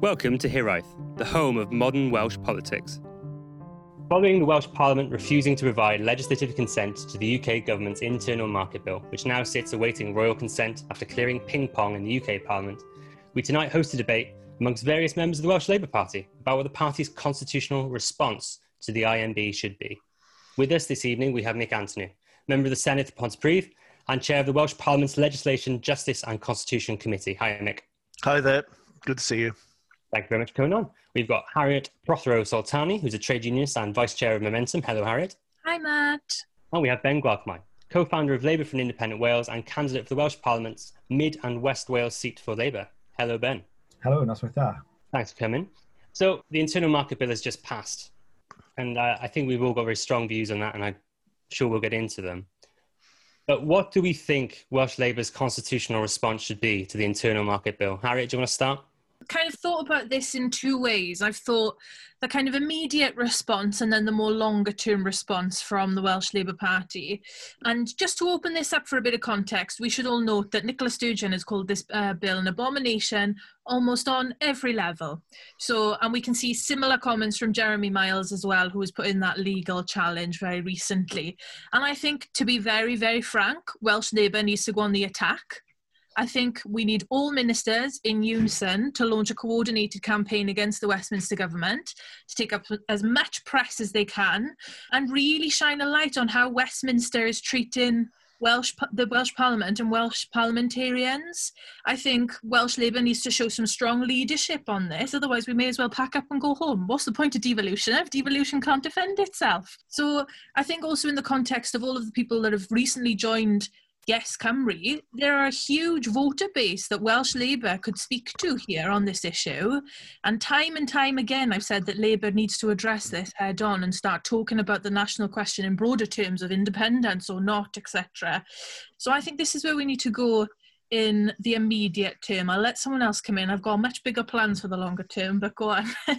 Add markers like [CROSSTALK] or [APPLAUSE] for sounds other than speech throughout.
Welcome to Hiraeth, the home of modern Welsh politics. Following the Welsh Parliament refusing to provide legislative consent to the UK government's internal market bill, which now sits awaiting royal consent after clearing ping pong in the UK Parliament, we tonight host a debate amongst various members of the Welsh Labour Party about what the party's constitutional response to the IMB should be. With us this evening, we have Mick Antoniw, member of the Senedd for Pontypridd and chair of the Welsh Parliament's Legislation, Justice and Constitution Committee. Hi, Mick. Hi there. Good to see you. Thank you very much for coming on. We've got Harriet Prothero Soltani, who's a trade unionist and vice chair of Momentum. Hello, Harriet. Hi, Matt. And we have Ben Gwalchmai, co founder of Labour for an Independent Wales and candidate for the Welsh Parliament's Mid and West Wales seat for Labour. Hello, Ben. Hello, Noswaith dda. Thanks for coming. So, the Internal Market Bill has just passed, and uh, I think we've all got very strong views on that, and I'm sure we'll get into them. But what do we think Welsh Labour's constitutional response should be to the Internal Market Bill? Harriet, do you want to start? Kind of thought about this in two ways. I've thought the kind of immediate response and then the more longer term response from the Welsh Labour Party. And just to open this up for a bit of context, we should all note that Nicola Sturgeon has called this uh, bill an abomination almost on every level. So, and we can see similar comments from Jeremy Miles as well, who has put in that legal challenge very recently. And I think, to be very, very frank, Welsh Labour needs to go on the attack I think we need all ministers in unison to launch a coordinated campaign against the Westminster government to take up as much press as they can and really shine a light on how Westminster is treating Welsh, the Welsh Parliament and Welsh parliamentarians. I think Welsh Labour needs to show some strong leadership on this, otherwise, we may as well pack up and go home. What's the point of devolution if devolution can't defend itself? So, I think also in the context of all of the people that have recently joined Yes Cymru, there are a huge voter base that Welsh Labour could speak to here on this issue. And time and time again, I've said that Labour needs to address this head on and start talking about the national question in broader terms of independence or not, etc. So I think this is where we need to go in the immediate term. I'll let someone else come in. I've got much bigger plans for the longer term, but go on. [LAUGHS]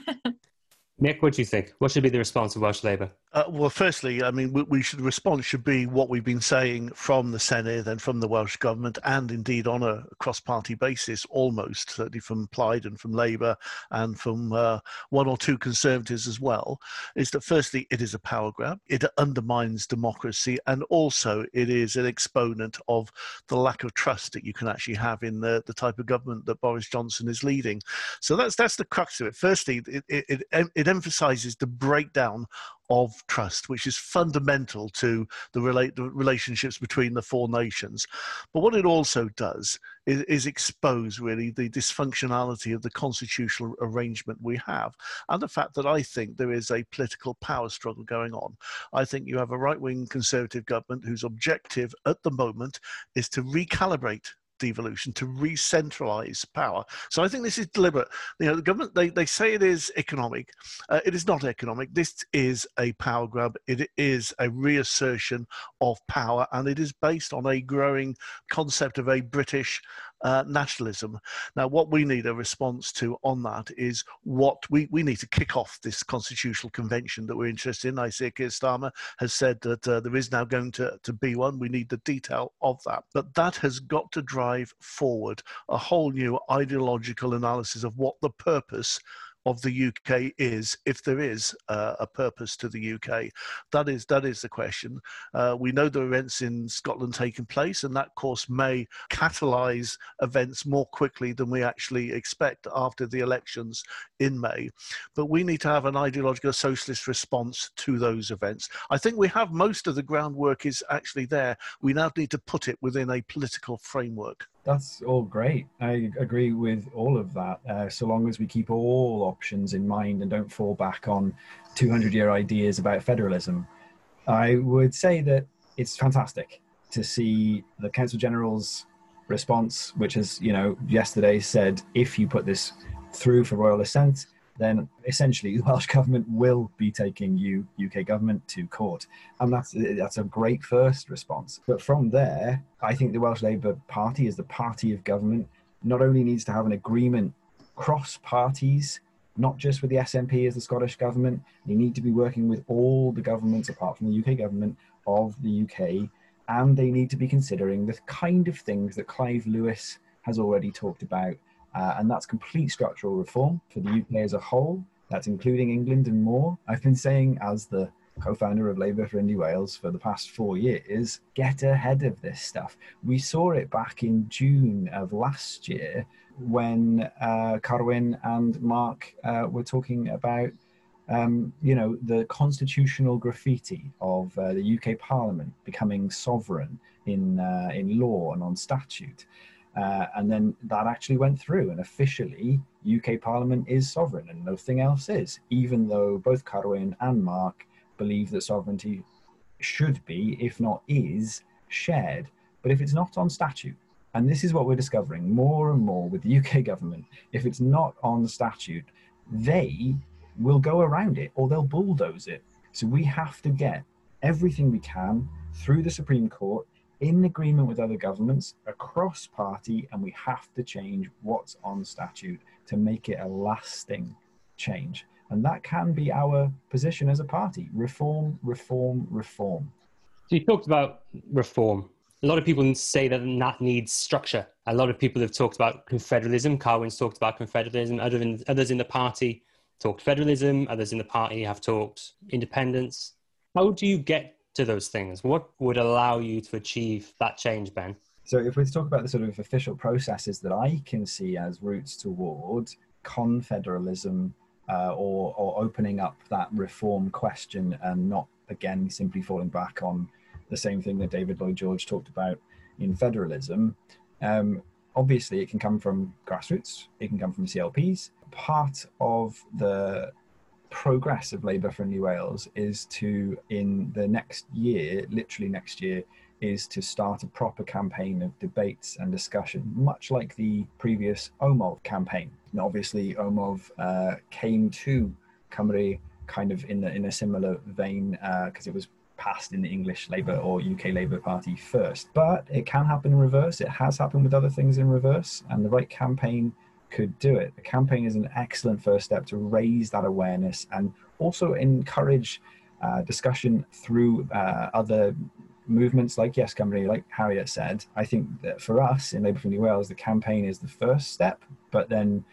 Mick, what do you think? What should be the response of Welsh Labour? Uh, well, firstly, I mean, we, we, should the response should be what we've been saying from the Senedd and from the Welsh government, and indeed on a cross-party basis, almost certainly from Plaid and from Labour and from uh, one or two Conservatives as well. Is that firstly, it is a power grab. It undermines democracy, and also it is an exponent of the lack of trust that you can actually have in the, the type of government that Boris Johnson is leading. So that's that's the crux of it. Firstly, it it, it, it emphasises the breakdown of trust, which is fundamental to the, relate, the relationships between the four nations. But what it also does is, is, expose really the dysfunctionality of the constitutional arrangement we have, and the fact that I think there is a political power struggle going on. I think you have a right wing conservative government whose objective at the moment is to recalibrate devolution to re-centralize power. So I think this is deliberate. You know, the government they, they say it is economic. Uh, it is not economic. This is a power grab. It is a reassertion of power, and it is based on a growing concept of a British uh, nationalism. Now, what we need a response to on that is what we, we need to kick off this constitutional convention that we're interested in. I see Keir Starmer has said that uh, there is now going to, to be one. We need the detail of that. But that has got to drive forward a whole new ideological analysis of what the purpose of the UK is, if there is uh, a purpose to the UK. That is that is the question. Uh, we know the events in Scotland taking place, and that course may catalyse events more quickly than we actually expect after the elections in May. But we need to have an ideological socialist response to those events. I think we have most of the groundwork is actually there. We now need to put it within a political framework. That's all great. I agree with all of that. Uh, so long as we keep all options in mind and don't fall back on 200 year ideas about federalism, I would say that it's fantastic to see the Counsel General's response, which has, you know, yesterday said if you put this through for royal assent, then essentially the [LAUGHS] Welsh government will be taking you UK government to court, and that's that's a great first response. But from there, I think the Welsh Labour Party, as the party of government, not only needs to have an agreement cross parties, not just with the SNP as the Scottish government. They need to be working with all the governments apart from the UK government of the UK, and they need to be considering the kind of things that Clive Lewis has already talked about uh, and that's complete structural reform for the UK as a whole. That's including England and more. I've been saying, as the co founder of Labour for Indie Wales for the past four years, get ahead of this stuff. We saw it back in June of last year when uh, Carwyn and Mark uh, were talking about. Um, you know the constitutional graffiti of uh, the UK Parliament becoming sovereign in uh, in law and on statute, uh, and then that actually went through, and officially UK Parliament is sovereign and nothing else is, even though both Carwyn and Mark believe that sovereignty should be, if not is, shared. But if it's not on statute, and this is what we're discovering more and more with the UK [LAUGHS] government, if it's not on statute, they will go around it or they'll bulldoze it. So we have to get everything we can through the Supreme Court in agreement with other governments across party, and we have to change what's on statute to make it a lasting change. And that can be our position as a party reform, reform, reform. So you talked about reform. A lot of people say that that needs structure. A lot of people have talked about confederalism. Carwyn's talked about confederalism. Others in the party talked federalism. Others in the party have talked independence. How do you get to those things? What would allow you to achieve that change, Ben? So, if we talk about the sort of official processes that I can see as routes towards confederalism uh, or, or opening up that reform question and not again simply falling back on the same thing that David Lloyd George talked about in federalism. Um, obviously, it can come from grassroots, it can come from CLPs. Part of the progress of Labour for New Wales is to, in the next year, literally next year, is to start a proper campaign of debates and discussion, much like the previous OMOV campaign. And obviously, OMOV uh, came to Cymru kind of in, the, in a similar vein because uh, it was passed in the English Labour or UK Labour Party first. But it can happen in reverse. It has happened with other things in reverse, and the right campaign could do it. A campaign is an excellent first step to raise that awareness and also encourage uh, discussion through uh, other movements like Yes Cymru, like Harriet said, I think that for us in Labour for New Wales, the campaign is the first step, but then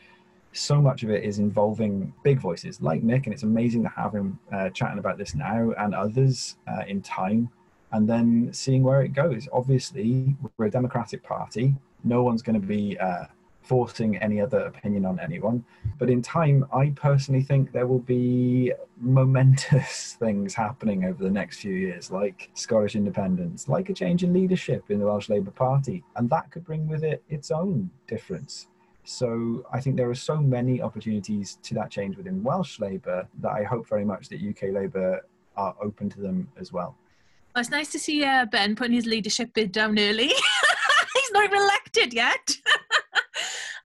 so much of it is involving big voices like Mick, and it's amazing to have him uh, chatting about this now and others uh, in time, and then seeing where it goes. Obviously, we're a democratic party. No one's going to be uh, forcing any other opinion on anyone. But in time, I personally think there will be momentous [LAUGHS] things happening over the next few years, like Scottish independence, like a change in leadership in the Welsh Labour Party. And that could bring with it its own difference. So I think there are so many opportunities to that change within Welsh Labour that I hope very much that UK Labour are open to them as well. Well, it's nice to see uh, Ben putting his leadership bid down early. [LAUGHS] He's not even elected yet. [LAUGHS]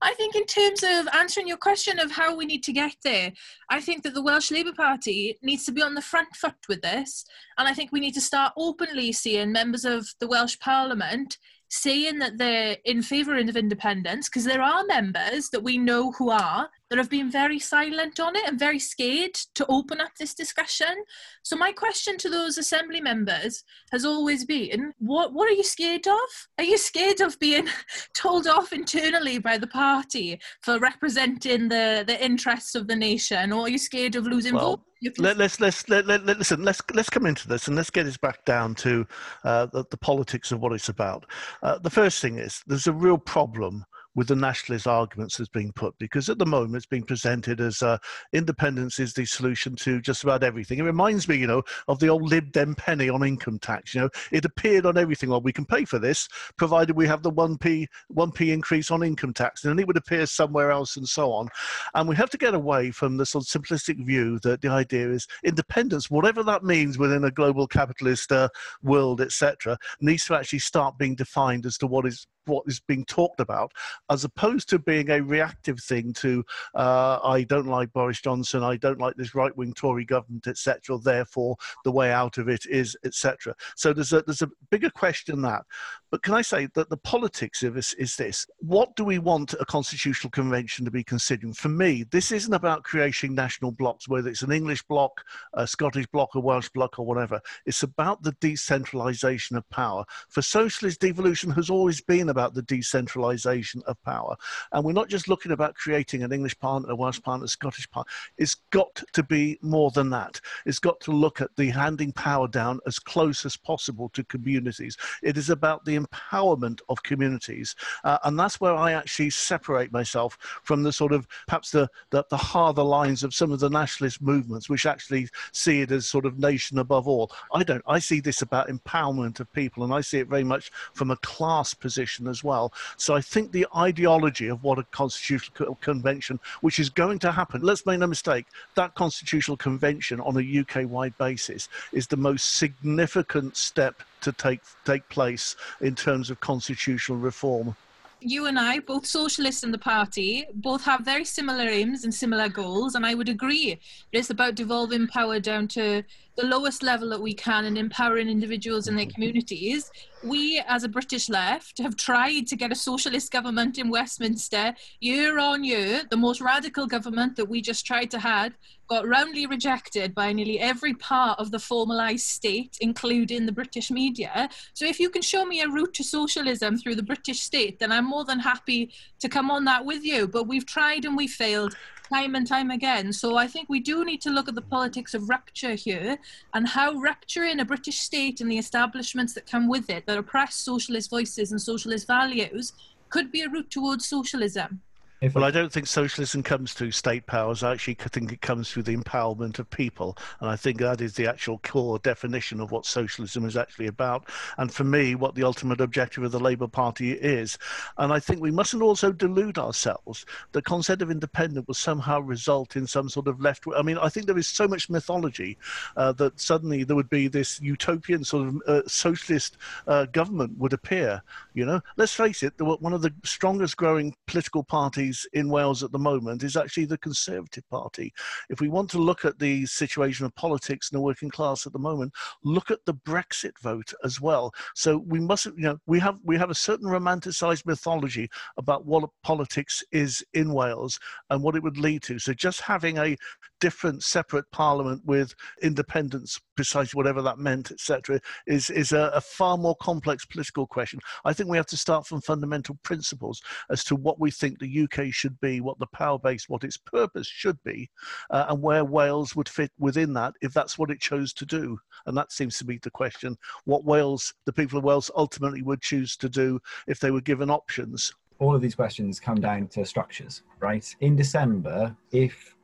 I think, in terms of answering your question of how we need to get there, I think that the Welsh Labour Party needs to be on the front foot with this. And I think we need to start openly seeing members of the Welsh Parliament saying that they're in favour of independence, because there are members that we know who are that have been very silent on it and very scared to open up this discussion. So my question to those assembly members has always been, what what are you scared of? Are you scared of being [LAUGHS] told off internally by the party for representing the, the interests of the nation, or are you scared of losing well, votes? Let, us let's let, let, let, listen. Let's let's come into this and let's get this back down to uh, the, the, politics of what it's about. Uh, the first thing is there's a real problem with the nationalist arguments that's being put because at the moment it's being presented as uh, independence is the solution to just about everything. It reminds me, you know, of the old Lib Dem penny on income tax. You know, it appeared on everything. Well, we can pay for this provided we have the one p one p increase on income tax, and then it would appear somewhere else and so on. And we have to get away from the sort of simplistic view that the idea is independence, whatever that means within a global capitalist uh, world, etc., needs to actually start being defined as to what is what is being talked about, as opposed to being a reactive thing to uh, I don't like Boris Johnson, I don't like this right wing Tory government, etc. Therefore, the way out of it is etc. So there's a there's a bigger question that But can I say that the politics of this is this? What do we want a constitutional convention to be considering? For me, this isn't about creating national blocks, whether it's an English block, a Scottish block, a Welsh block, or whatever. It's about the decentralization of power. For socialist devolution has always been about the decentralization of power. And we're not just looking about creating an English parliament, a Welsh parliament, a Scottish parliament. It's got to be more than that. It's got to look at the handing power down as close as possible to communities. It is about the empowerment of communities. Uh, and that's where I actually separate myself from the sort of perhaps the, the, the harder lines of some of the nationalist movements, which actually see it as sort of nation above all. I don't. I see this about empowerment of people, and I see it very much from a class position as well. So I think the ideology of what a constitutional convention, which is going to happen, let's make no mistake, that constitutional convention on a UK wide basis is the most significant step to take take place in terms of constitutional reform you and I, both socialists in the party, both have very similar aims and similar goals, and I would agree. It's about devolving power down to the lowest level that we can and empowering individuals in their mm-hmm. communities. We, as a British left, have tried to get a socialist government in Westminster year on year. The most radical government that we just tried to have got roundly rejected by nearly every part of the formalised state, including the British media. So, if you can show me a route to socialism through the British state, then I'm more than happy to come on that with you. But we've tried and we failed time and time again. So I think we do need to look at the politics of rupture here and how rupturing a British state and the establishments that come with it that oppress socialist voices and socialist values could be a route towards socialism. If well, I don't think socialism comes through state powers. I actually think it comes through the empowerment of people. And I think that is the actual core definition of what socialism is actually about. And for me, what the ultimate objective of the Labour Party is. And I think we mustn't also delude ourselves. The concept of independent will somehow result in some sort of left. I mean, I think there is so much mythology uh, that suddenly there would be this utopian sort of uh, socialist uh, government would appear. You know, let's face it, one of the strongest growing political parties parties in Wales at the moment is actually the Conservative Party. If we want to look at the situation of politics in the working class at the moment, look at the Brexit vote as well. So we mustn't, you know, we have we have a certain romanticized mythology about what politics is in Wales and what it would lead to. So just having a different, separate parliament with independence, precisely whatever that meant, etc., is is a, a far more complex political question. I think we have to start from fundamental principles as to what we think the UK should be, what the power base, what its purpose should be, uh, and where Wales would fit within that if that's what it chose to do. And that seems to be the question: what Wales, the people of Wales, ultimately would choose to do if they were given options. All of these questions come down to structures, right? In December, if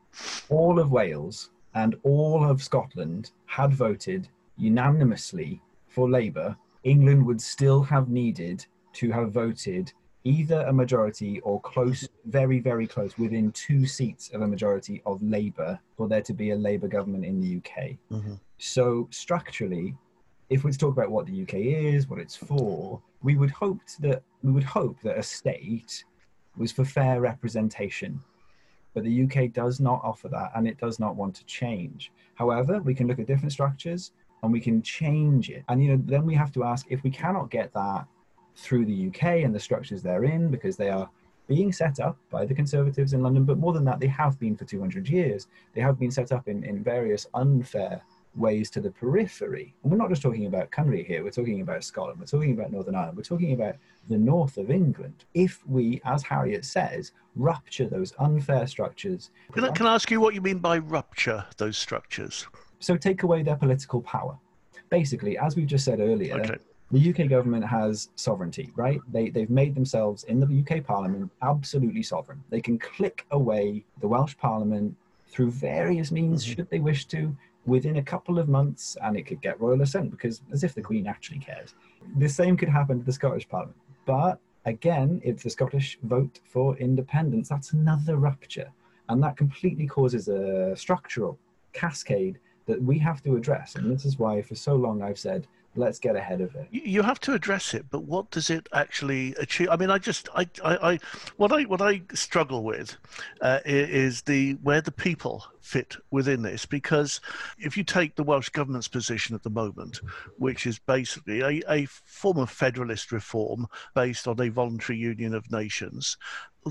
all of Wales and all of Scotland had voted unanimously for Labour, England would still have needed to have voted either a majority or close, very, very close, within two seats of a majority of Labour for there to be a Labour government in the UK. Mm-hmm. So structurally, if we talk about what the UK is, what it's for, we would hope that we would hope that a state was for fair representation. But the UK does not offer that and it does not want to change. However, we can look at different structures and we can change it. And you know, then we have to ask if we cannot get that through the UK and the structures they're in because they are being set up by the Conservatives in London, but more than that, they have been for 200 years. They have been set up in, in various unfair ways to the periphery. And we're not just talking about Cymru here, we're talking about Scotland, we're talking about Northern Ireland, we're talking about the north of England. If we, as Harriet says, rupture those unfair structures. Can I, can I ask you what you mean by rupture those structures? So take away their political power. Basically, as we've just said earlier, okay the UK government has sovereignty, right? They, they've made themselves in the UK Parliament absolutely sovereign. They can click away the Welsh Parliament through various means, mm-hmm. should they wish to, within a couple of months, and it could get royal assent because, as if the Queen actually cares. The same could happen to the Scottish Parliament. But again, if the Scottish vote for independence, that's another rupture. And that completely causes a structural cascade that we have to address. And this is why, for so long, I've said let's get ahead of it. You have to address it, but what does it actually achieve? I mean, I just, I, I, I what I, what I struggle with uh, is the where the people fit within this because if you take the Welsh Government's position at the moment, which is basically a, a form of federalist reform based on a voluntary union of nations,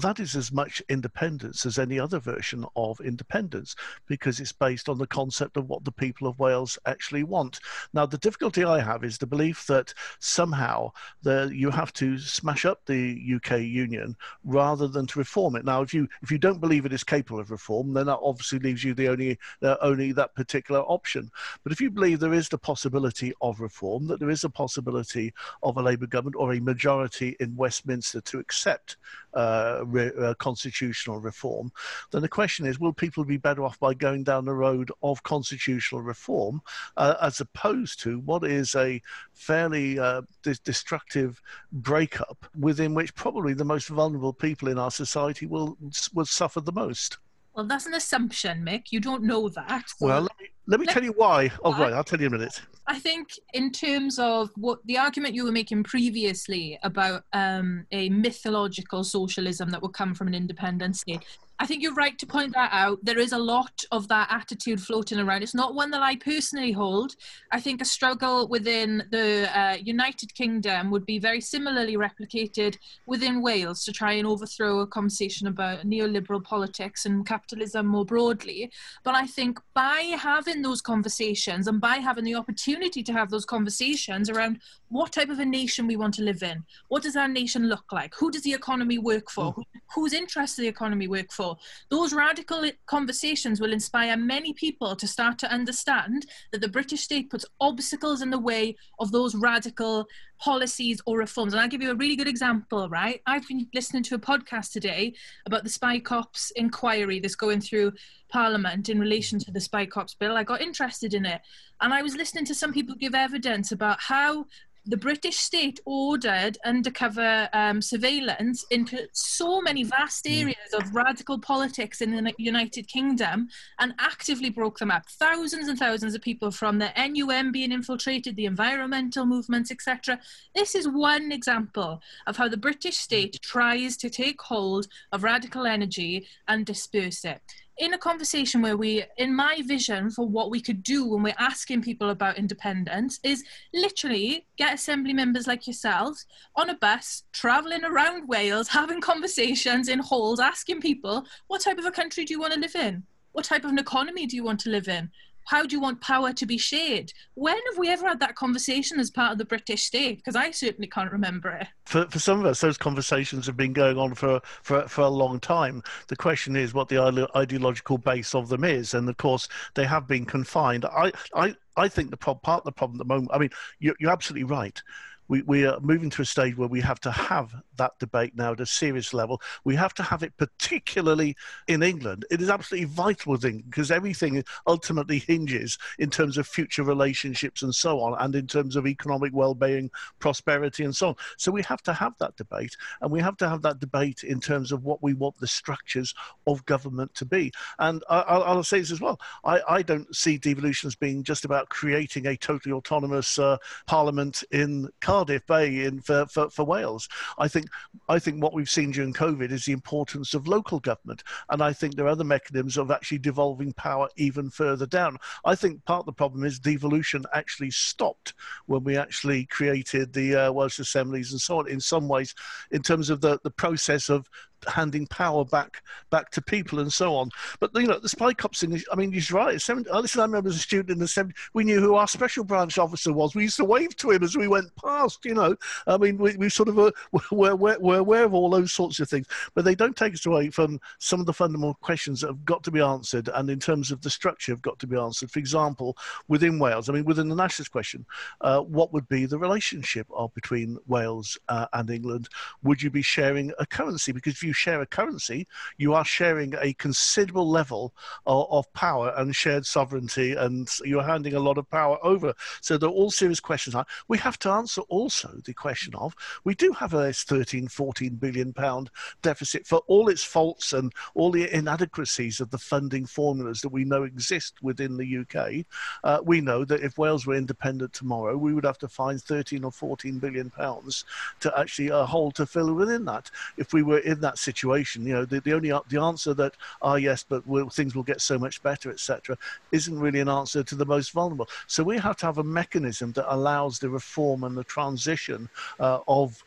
that is as much independence as any other version of independence because it's based on the concept of what the people of Wales actually want. Now, the difficulty I have is the belief that somehow the, you have to smash up the UK Union rather than to reform it. Now, if you if you don't believe it is capable of reform, then that obviously leaves you the only only that particular option. But if you believe there is the possibility of reform, that there is a possibility of a Labour government or a majority in Westminster to accept uh, re, uh, constitutional reform, then the question is will people be better off by going down the road of constitutional reform uh, as opposed to what is a fairly uh, destructive breakup within which probably the most vulnerable people in our society will, will suffer the most? Well, that's an assumption, Mick. You don't know that. Well, let me, let me let, tell you why. Oh, right, I'll tell you in a minute. I think, in terms of what the argument you were making previously about um, a mythological socialism that would come from an independent state, I think you're right to point that out. There is a lot of that attitude floating around. It's not one that I personally hold. I think a struggle within the uh, United Kingdom would be very similarly replicated within Wales to try and overthrow a conversation about neoliberal politics and capitalism more broadly. But I think by having those conversations and by having the opportunity to have those conversations around what type of a nation we want to live in, what does our nation look like, who does the economy work for, mm. whose interests does the economy work for, those radical conversations will inspire many people to start to understand that the British state puts obstacles in the way of those radical policies or reforms. And I'll give you a really good example, right? I've been listening to a podcast today about the Spy Cops inquiry that's going through Parliament in relation to the Spy Cops bill. I got interested in it. And I was listening to some people give evidence about how the British state ordered undercover um, surveillance into so many vast mm. areas of radical politics in the United Kingdom and actively broke them up. Thousands and thousands of people from the NUM being infiltrated, the environmental movements, etc. This is one example of how the British state tries to take hold of radical energy and disperse it in a conversation where we, in my vision for what we could do when we're asking people about independence, is literally get assembly members like yourselves on a bus, traveling around Wales, having conversations in halls, asking people, what type of a country do you want to live in? What type of an economy do you want to live in? How do you want power to be shared? When have we ever had that conversation as part of the British state? Because I certainly can't remember it. For, for some of us, those conversations have been going on for, for, for a long time. The question is what the ideological base of them is. And of course, they have been confined. I, I, I think the part of the problem at the moment, I mean, you're, you're absolutely right we, we are moving to a stage where we have to have that debate now at a serious level. We have to have it particularly in England. It is absolutely vital with England because everything ultimately hinges in terms of future relationships and so on, and in terms of economic well-being, prosperity, and so on. So we have to have that debate, and we have to have that debate in terms of what we want the structures of government to be. And I, will say this as well. I, I, don't see devolution as being just about creating a totally autonomous uh, parliament in. Cardiff Bay in for, for, for Wales. I think I think what we've seen during COVID is the importance of local government, and I think there are other mechanisms of actually devolving power even further down. I think part of the problem is devolution actually stopped when we actually created the uh, Welsh assemblies and so on. In some ways, in terms of the the process of handing power back back to people and so on. But you know, the spy cops thing. I mean, he's right. 70, listen, I remember as a student in the 70s, we knew who our special branch officer was. We used to wave to him as we went past. You know, I mean, we, we sort of uh, [LAUGHS] were, were, were aware of all those sorts of things, but they don't take us away from some of the fundamental questions that have got to be answered, and in terms of the structure, have got to be answered. For example, within Wales, I mean, within the nationalist question, uh, what would be the relationship of between Wales uh, and England? Would you be sharing a currency? Because if you share a currency, you are sharing a considerable level of, of power and shared sovereignty, and you're handing a lot of power over. So there are all serious questions. We have to answer also the question of we do have a 13, 14 billion pound deficit for all its faults and all the inadequacies of the funding formulas that we know exist within the UK. Uh, we know that if Wales were independent tomorrow, we would have to find 13 or 14 billion pounds to actually uh, hold to fill within that. If we were in that situation. You know, the, the only the answer that ah yes, but we'll, things will get so much better, etc., isn't really an answer to the most vulnerable. So we have to have a mechanism that allows the reform and the transition uh, of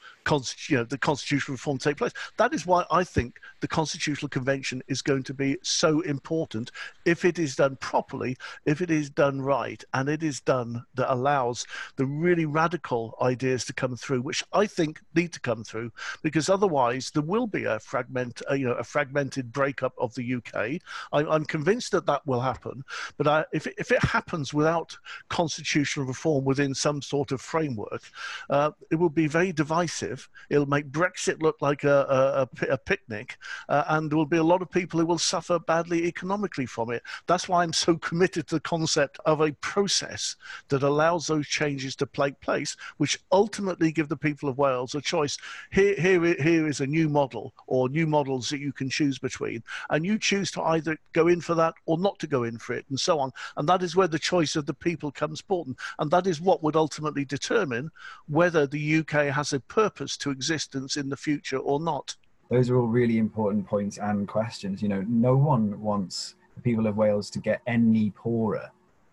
you know, the constitutional reform take place. That is why I think the Constitutional Convention is going to be so important if it is done properly, if it is done right, and it is done that allows the really radical ideas to come through, which I think need to come through, because otherwise there will be a fragment, uh, you know, a fragmented breakup of the UK. I, am convinced that that will happen, but I, if it, if it happens without constitutional reform within some sort of framework, uh, it will be very divisive. It'll make Brexit look like a, a, a picnic, uh, and there will be a lot of people who will suffer badly economically from it. That's why I'm so committed to the concept of a process that allows those changes to take place, which ultimately give the people of Wales a choice. Here, here, here is a new model or new models that you can choose between, and you choose to either go in for that or not to go in for it, and so on. And that is where the choice of the people comes important, and that is what would ultimately determine whether the UK has a purpose to existence in the future or not those are all really important points and questions. You know, no one wants the people of Wales to get any poorer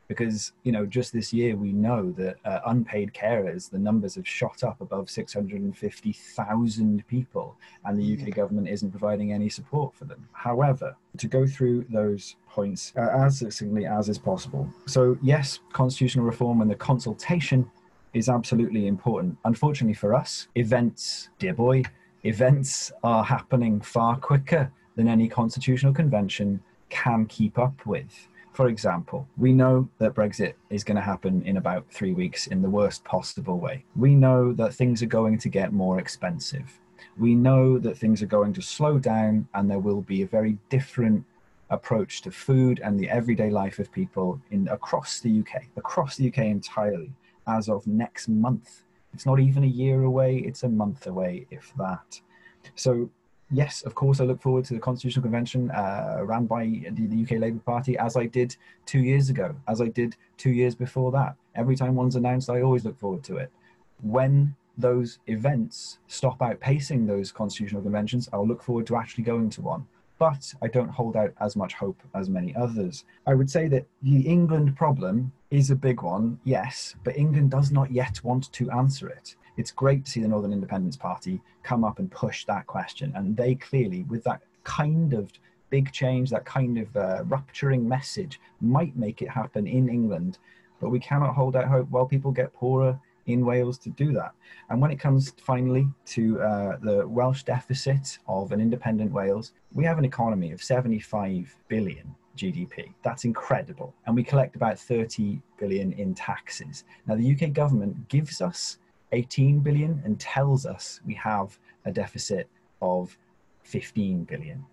because, you know, just this year we know that uh, unpaid carers, the numbers have shot up above 650,000 people and the UK mm. government isn't providing any support for them. However, to go through those points uh, as succinctly as is possible. So, yes, constitutional reform and the consultation is absolutely important. Unfortunately for us, events, dear boy, events are happening far quicker than any constitutional convention can keep up with. For example, we know that Brexit is going to happen in about three weeks in the worst possible way. We know that things are going to get more expensive. We know that things are going to slow down and there will be a very different approach to food and the everyday life of people in across the UK, across the UK entirely, as of next month. It's not even a year away, it's a month away, if that. So, yes, of course, I look forward to the Constitutional Convention uh, ran by the, the UK Labour Party, as I did two years ago, as I did two years before that. Every time one's announced, I always look forward to it. When those events stop outpacing those constitutional conventions, I'll look forward to actually going to one but I don't hold out as much hope as many others. I would say that the England problem is a big one, yes, but England does not yet want to answer it. It's great to see the Northern Independence Party come up and push that question, and they clearly, with that kind of big change, that kind of uh, rupturing message, might make it happen in England. But we cannot hold out hope while people get poorer in Wales to do that. And when it comes finally to uh, the Welsh deficit of an independent Wales, we have an economy of 75 billion GDP. That's incredible. And we collect about 30 billion in taxes. Now, the UK government gives us 18 billion and tells us we have a deficit of 15 billion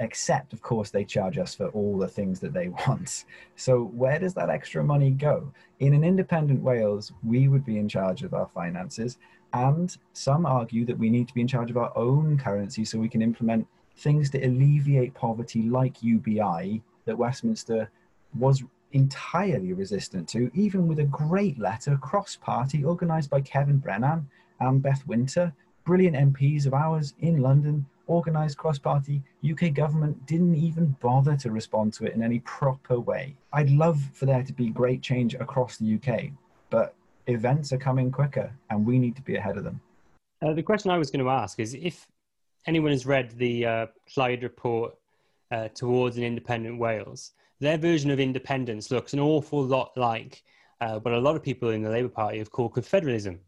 except of course they charge us for all the things that they [LAUGHS] want. So where does that extra money go? In an independent wales we would be in charge of our finances and some argue that we need to be in charge of our own currency so we can implement things to alleviate poverty like ubi that westminster was entirely resistant to even with a great letter cross party organized by kevin brennan and beth winter brilliant mps of ours in london organised cross party UK government didn't even bother to respond to it in any proper way. I'd love for there to be great change across the UK, but events are coming quicker and we need to be ahead of them. Uh, the question I was going to ask is if anyone has read the uh, Plaid report uh, towards an independent Wales, their version of independence looks an awful lot like uh, what a lot of people in the Labour Party have called confederalism.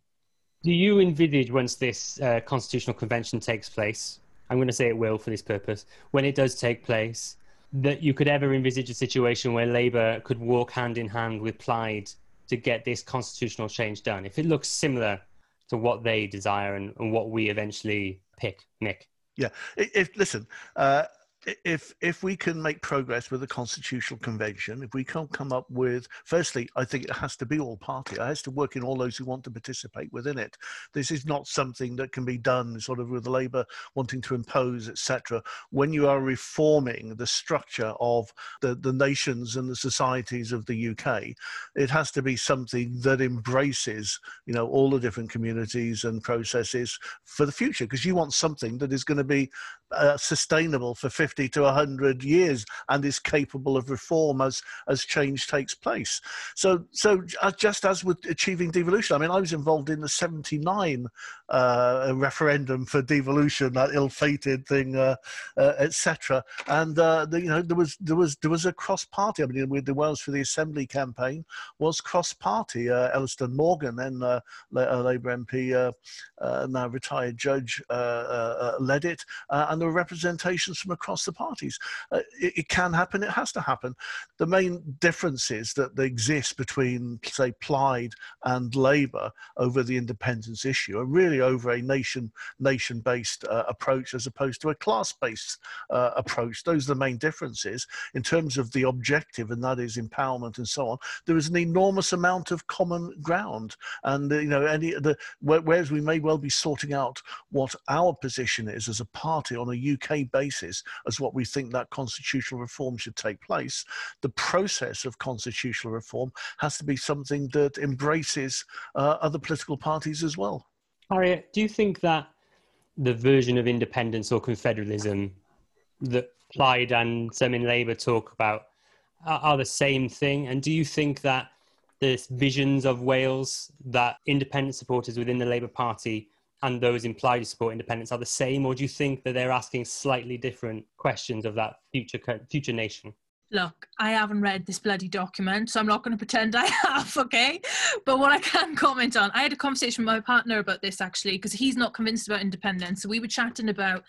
Do you envisage once this uh, constitutional convention takes place, I'm going to say it will for this purpose, when it does take place, that you could ever envisage a situation where Labour could walk hand in hand with Plaid to get this constitutional change done, if it looks similar to what they desire and, and what we eventually pick, Mick? Yeah, if listen, uh, if if we can make progress with the constitutional convention if we can't come up with firstly i think it has to be all party. It has to work in all those who want to participate within it. This is not something that can be done sort of with labour wanting to impose etc when you are reforming the structure of the the nations and the societies of the uk it has to be something that embraces you know all the different communities and processes for the future because you want something that is going to be uh, sustainable for 50 to 100 years and is capable of reform as as change takes place. So so uh, just as with achieving devolution i mean i was involved in the 79 uh, referendum for devolution that ill-fated thing uh, uh etc and uh, the, you know there was there was there was a cross party. I mean with the wales for the assembly campaign was cross party uh, Elystan Morgan then labour mp now retired judge led it. And there were representations from across the parties. Uh, it, it, can happen, it has to happen. The main differences that exist between, say, Plaid and Labour over the independence issue, are really over a nation nation based uh, approach as opposed to a class based uh, approach. Those are the main differences in terms of the objective, and that is empowerment and so on. There is an enormous amount of common ground, and uh, you know, any the whereas we may well be sorting out what our position is as a party on a UK basis as what we think that constitutional reform should take place, the process of constitutional reform has to be something that embraces uh, other political parties as well. Harriet, do you think that the version of independence or confederalism that Plaid and some in Labour talk about are, are the same thing? And do you think that the visions of Wales that independent supporters within the Labour Party and those in Plaid to support independence are the same, or do you think that they're asking slightly different questions of that future future nation? Look, I haven't read this bloody document, so I'm not going to pretend I [LAUGHS] have, okay? But what I can comment on, I had a conversation with my partner about this actually, because he's not convinced about independence. So we were chatting about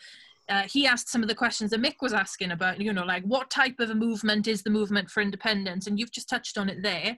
uh, he asked some of the questions that Mick was asking about, you know, like what type of a movement is the movement for independence? And you've just touched on it there.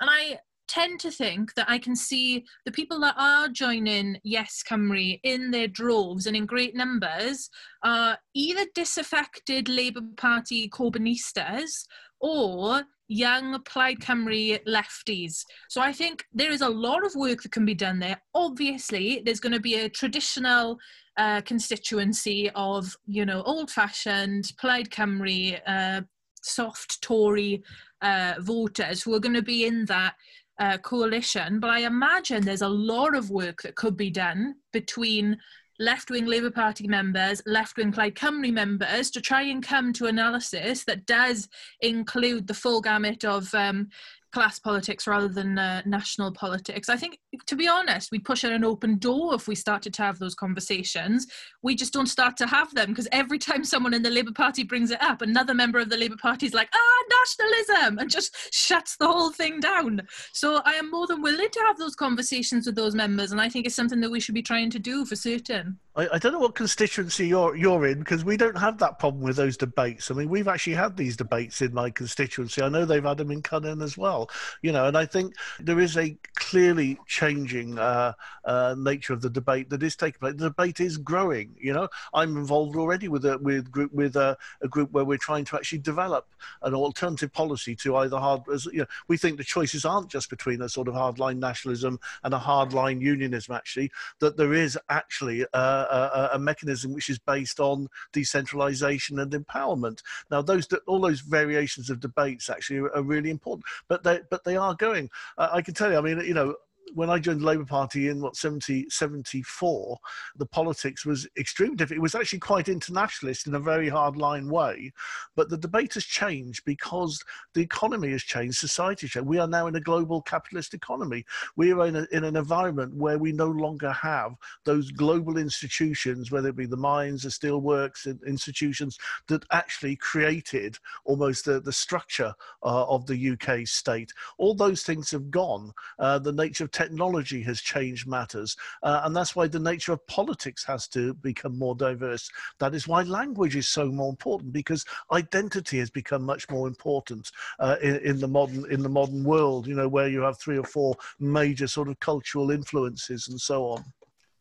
And I tend to think that I can see the people that are joining Yes Cymru in their droves and in great numbers are either disaffected Labour Party Corbynistas or young Plaid Cymru lefties. So I think there is a lot of work that can be done there. Obviously, there's going to be a traditional uh, constituency of, you know, old-fashioned Plaid Cymru, uh, soft Tory uh, voters who are going to be in that uh, coalition, but I imagine there's a lot of work that could be done between left wing Labour Party members, left wing Plaid Cymru members to try and come to analysis that does include the full gamut of um, class politics rather than uh, national politics. I think, to be honest, we push at an open door if we started to have those conversations. We just don't start to have them because every time someone in the Labour Party brings it up, another member of the Labour Party is like, ah, nationalism, and just shuts the whole thing down. So I am more than willing to have those conversations with those members, and I think it's something that we should be trying to do for certain. I, I don't know what constituency you're you're in because we don't have that problem with those debates. I mean, we've actually had these debates in my constituency. I know they've had them in Cunning as well. You know, and I think there is a clearly changing uh, uh, nature of the debate that is taking place. The debate is growing. You know, I'm involved already with a with group with a, a group where we're trying to actually develop an alternative policy to either hard. As, you know, we think the choices aren't just between a sort of hardline nationalism and a hardline unionism. Actually, that there is actually. Uh, a, a, mechanism which is based on decentralization and empowerment. Now, those all those variations of debates actually are, really important, but they but they are going. I can tell you. I mean, you know, when I joined the Labour Party in what 70, 74, the politics was extremely different. It was actually quite internationalist in a very hardline way, but the debate has changed because the economy has changed, society has changed. We are now in a global capitalist economy. We are in, a, in an environment where we no longer have those global institutions, whether it be the mines, the steelworks, institutions that actually created almost the, the structure uh, of the UK state. All those things have gone. Uh, the nature of technology has changed matters. Uh, and that's why the nature of politics has to become more diverse. That is why language is so more important because identity has become much more important uh, in, in, the modern in the modern world. You know, where you have three or four major sort of cultural influences and so on.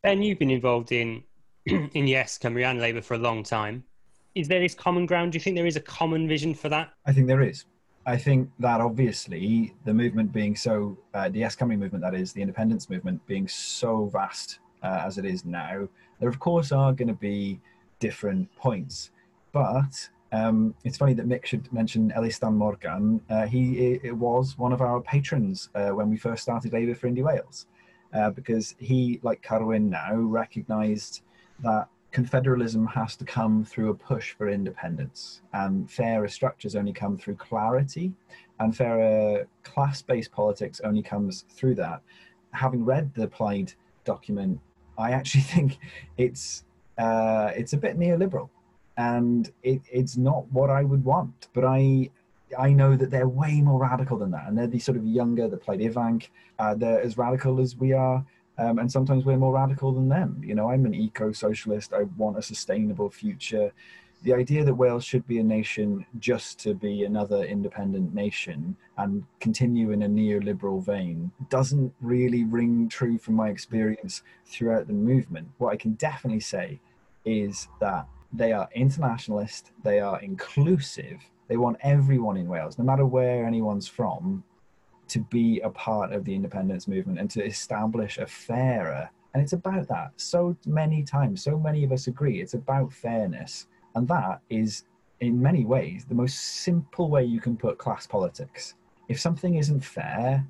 Ben, you've been involved in [CLEARS THROAT] in Yes, Cymru and Labour for a long time. is there this common ground? Do you think there is a common vision for that? I think there is. I think that obviously the movement being so, uh, the Yes Cymru movement, that is, the independence movement being so vast uh, as it is now, there of course are going to be different points. But um, it's funny that Mick should mention Elystan Morgan. Uh, he it was one of our patrons uh, when we first started Labour for Indie Wales, uh, because he, like Carwyn now, recognised that confederalism has to come through a push for independence, and fairer structures only come through clarity, and fairer class-based politics only comes through that. Having read the Plaid document, I actually [LAUGHS] think it's uh, it's a bit neoliberal and it, it's not what I would want. But I I know that they're way more radical than that, and they're the sort of younger that Plaid Ifanc. Uh, they're as radical as we are, um, and sometimes we're more radical than them. You know, I'm an eco-socialist. I want a sustainable future. The idea that Wales should be a nation just to be another independent nation and continue in a neoliberal vein doesn't really ring true from my experience throughout the movement. What I can definitely say is that they are internationalist, they are inclusive, they want everyone in Wales, no matter where anyone's from, to be a part of the independence movement and to establish a fairer. And it's about that. So many times, so many of us agree, it's about fairness. And that is, in many ways, the most simple way you can put class politics. If something isn't fair,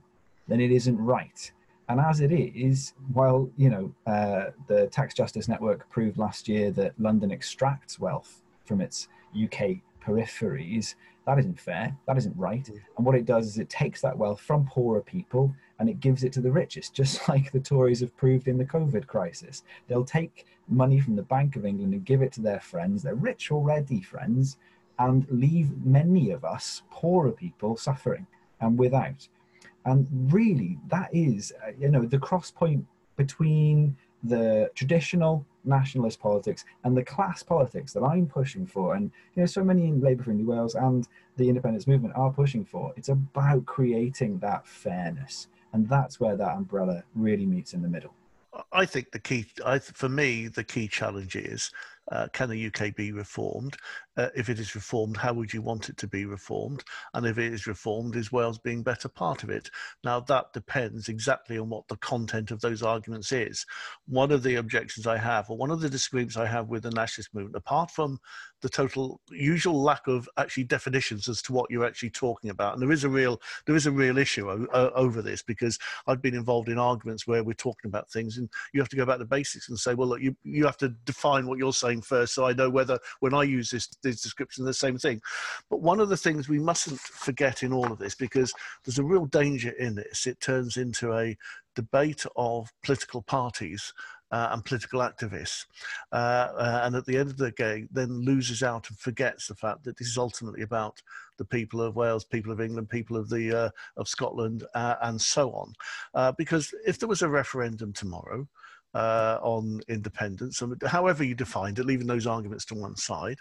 then it isn't right. And as it is, while you know uh, the Tax Justice Network proved last year that London extracts wealth from its UK peripheries, that isn't fair. That isn't right. Mm. And what it does is it takes that wealth from poorer people and it gives it to the richest, just [LAUGHS] like the Tories have proved in the COVID crisis. They'll take money from the Bank of England and give it to their friends, their rich already friends, and leave many of us, poorer people, suffering and without. And really, that is, uh, you know, the cross point between the traditional nationalist politics and the class politics that I'm pushing for, and you know, so many in Labour for Indie Wales and the independence movement are pushing for. It's about creating that fairness, and that's where that umbrella really meets in the middle. I think the key, I, for me, the key challenge is uh, can the UK be reformed? Uh, if it is reformed, how would you want it to be reformed? And if it is reformed, is Wales being better part of it? Now, that depends exactly on what the content of those arguments is. One of the objections I have, or one of the disagreements I have with the nationalist movement, apart from the total usual lack of actually definitions as to what you're actually talking about, and there is a real there is a real issue o- over this because I've been involved in arguments where we're talking about things, and you have to go back to basics and say, well, look, you you have to define what you're saying first, so I know whether when I use this these descriptions the same thing. But one of the things we mustn't forget in all of this, because there's a real danger in this, it turns into a debate of political parties uh, and political activists, uh, uh, and at the end of the day, then loses out and forgets the fact that this is ultimately about the people of Wales, people of England, people of the uh, of Scotland, uh, and so on. Uh, because if there was a referendum tomorrow, uh, on independence, however you defined it, leaving those arguments to one side,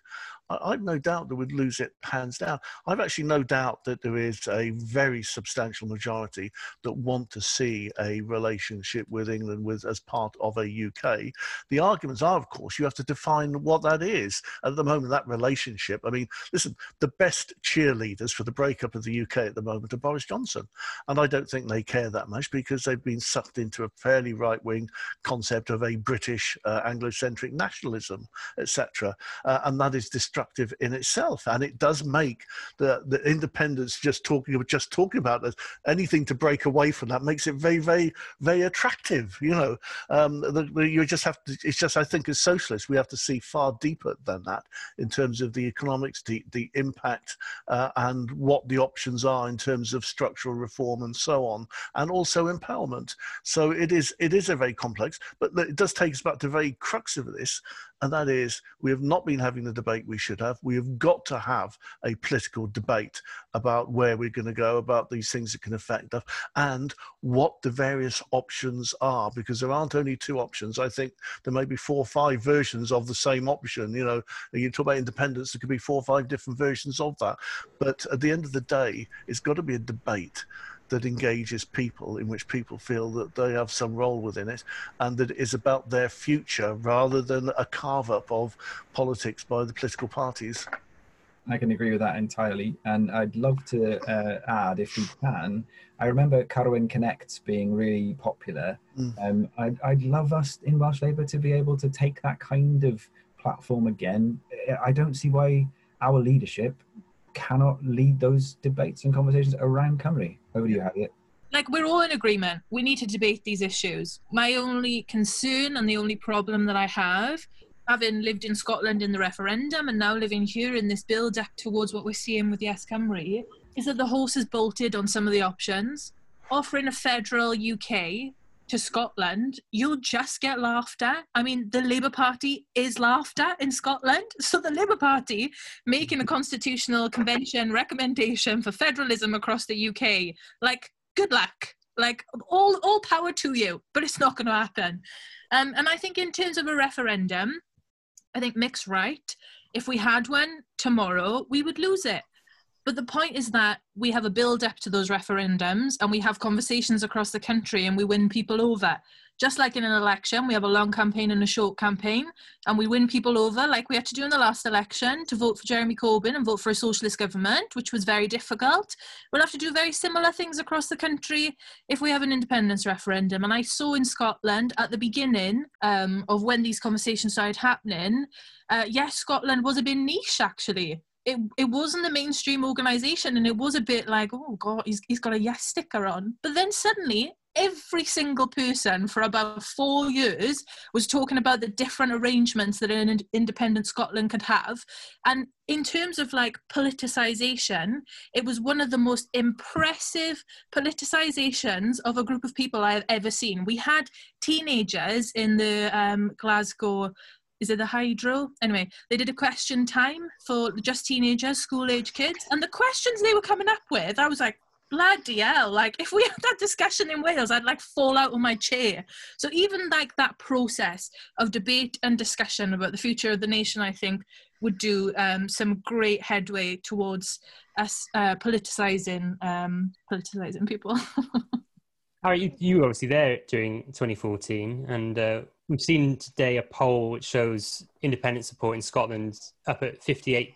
I, have no doubt that would lose it hands down. I've actually no doubt that there is a very substantial majority that want to see a relationship with England with as part of a UK. The arguments are, of course, you have to define what that is. At the moment, that relationship. I mean, listen, the best cheerleaders for the breakup of the UK at the moment are Boris Johnson, and I don't think they care that much because they've been sucked into a fairly right-wing concept of a British uh, Anglo-centric nationalism, etc., uh, and that is destructive destructive in itself, and it does make the the independence just talking just talking about this anything to break away from that makes it very very very attractive. You know, um, the, the, you just have to. It's just I think as socialists we have to see far deeper than that in terms of the economics, the the impact, uh, and what the options are in terms of structural reform and so on, and also empowerment. So it is it is a very complex, but it does take us back to the very crux of this, and that is we have not been having the debate we should have. We have got to have a political debate about where we're going to go, about these things that can affect us, and what the various options are, because there aren't only two options. I think there may be four or five versions of the same option. You know, you talk about independence, there could be four or five different versions of that. But at the end of the day, it's got to be a debate that engages people, in which people feel that they have some role within it, and that it is about their future rather than a carve up of politics by the political parties. I can agree with that entirely. And I'd love to uh, add, if we can, I remember Carwyn Connect being really popular. Mm. Um, I'd, I'd love us in Welsh Labour to be able to take that kind of platform again. I don't see why our leadership cannot lead those debates and conversations around Cymru. Over to you, Harriet. Like, we're all in agreement. We need to debate these issues. My only concern and the only problem that I have, having lived in Scotland in the referendum and now living here in this build up towards what we're seeing with Yes Cymru, is that the horse is bolted on some of the options. Offering a federal UK to Scotland, you'll just get laughed at. I mean, the Labour Party is laughed at in Scotland. So the Labour Party making a constitutional convention recommendation for federalism across the UK, like, good luck. Like, all, all power to you, but it's not going to happen. Um, and I think in terms of a referendum, I think Mick's right. If we had one tomorrow, we would lose it. But the point is that we have a build up to those referendums and we have conversations across the country and we win people over. Just like in an election, we have a long campaign and a short campaign, and we win people over, like we had to do in the last election, to vote for Jeremy Corbyn and vote for a socialist government, which was very difficult. We'll have to do very similar things across the country if we have an independence referendum. And I saw in Scotland at the beginning um, of when these conversations started happening, uh, yes, Scotland was a bit niche actually it, it wasn't a mainstream organization and it was a bit like oh god he's, he's got a yes sticker on but then suddenly every single person for about four years was talking about the different arrangements that an independent Scotland could have. And in terms of like politicization, it was one of the most impressive politicizations of a group of people I have ever seen. We had teenagers in the um, Glasgow is it the hydro? Anyway, they did a question time for just teenagers, school age kids, and the questions they were coming up with, I was like, bloody hell! Like if we had that discussion in Wales, I'd like fall out of my chair. So even like that process of debate and discussion about the future of the nation, I think would do um, some great headway towards us uh, politicizing um, politicizing people. [LAUGHS] Harry, you, you were obviously there during 2014, and uh, we've seen today a poll which shows independent support in Scotland up at 58%,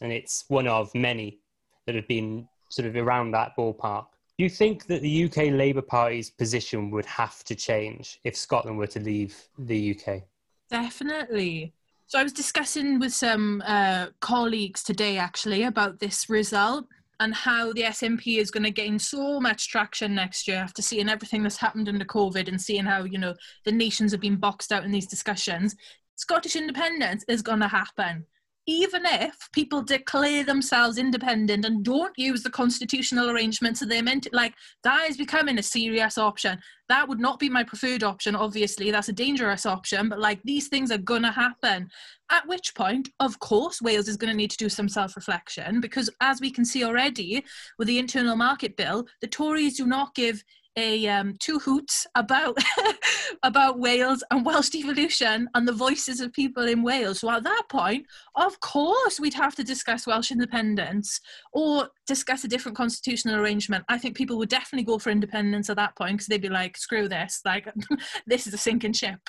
and it's one of many that have been sort of around that ballpark. Do you think that the UK Labour Party's position would have to change if Scotland were to leave the UK? Definitely. So I was discussing with some uh, colleagues today actually about this result and how the SNP is going to gain so much traction next year after seeing everything that's happened under COVID and seeing how, you know, the nations have been boxed out in these discussions. Scottish independence is going to happen even if people declare themselves independent and don't use the constitutional arrangements that they're meant to, like that is becoming a serious option. That would not be my preferred option, obviously. That's a dangerous option, but like these things are gonna happen. At which point, of course, Wales is gonna need to do some self-reflection because as we can see already with the internal market bill, the Tories do not give a um, two hoots about [LAUGHS] about Wales and Welsh devolution and the voices of people in Wales. So at that point, of course, we'd have to discuss Welsh independence or discuss a different constitutional arrangement. I think people would definitely go for independence at that point because they'd be like, "Screw this! Like, [LAUGHS] this is a sinking ship."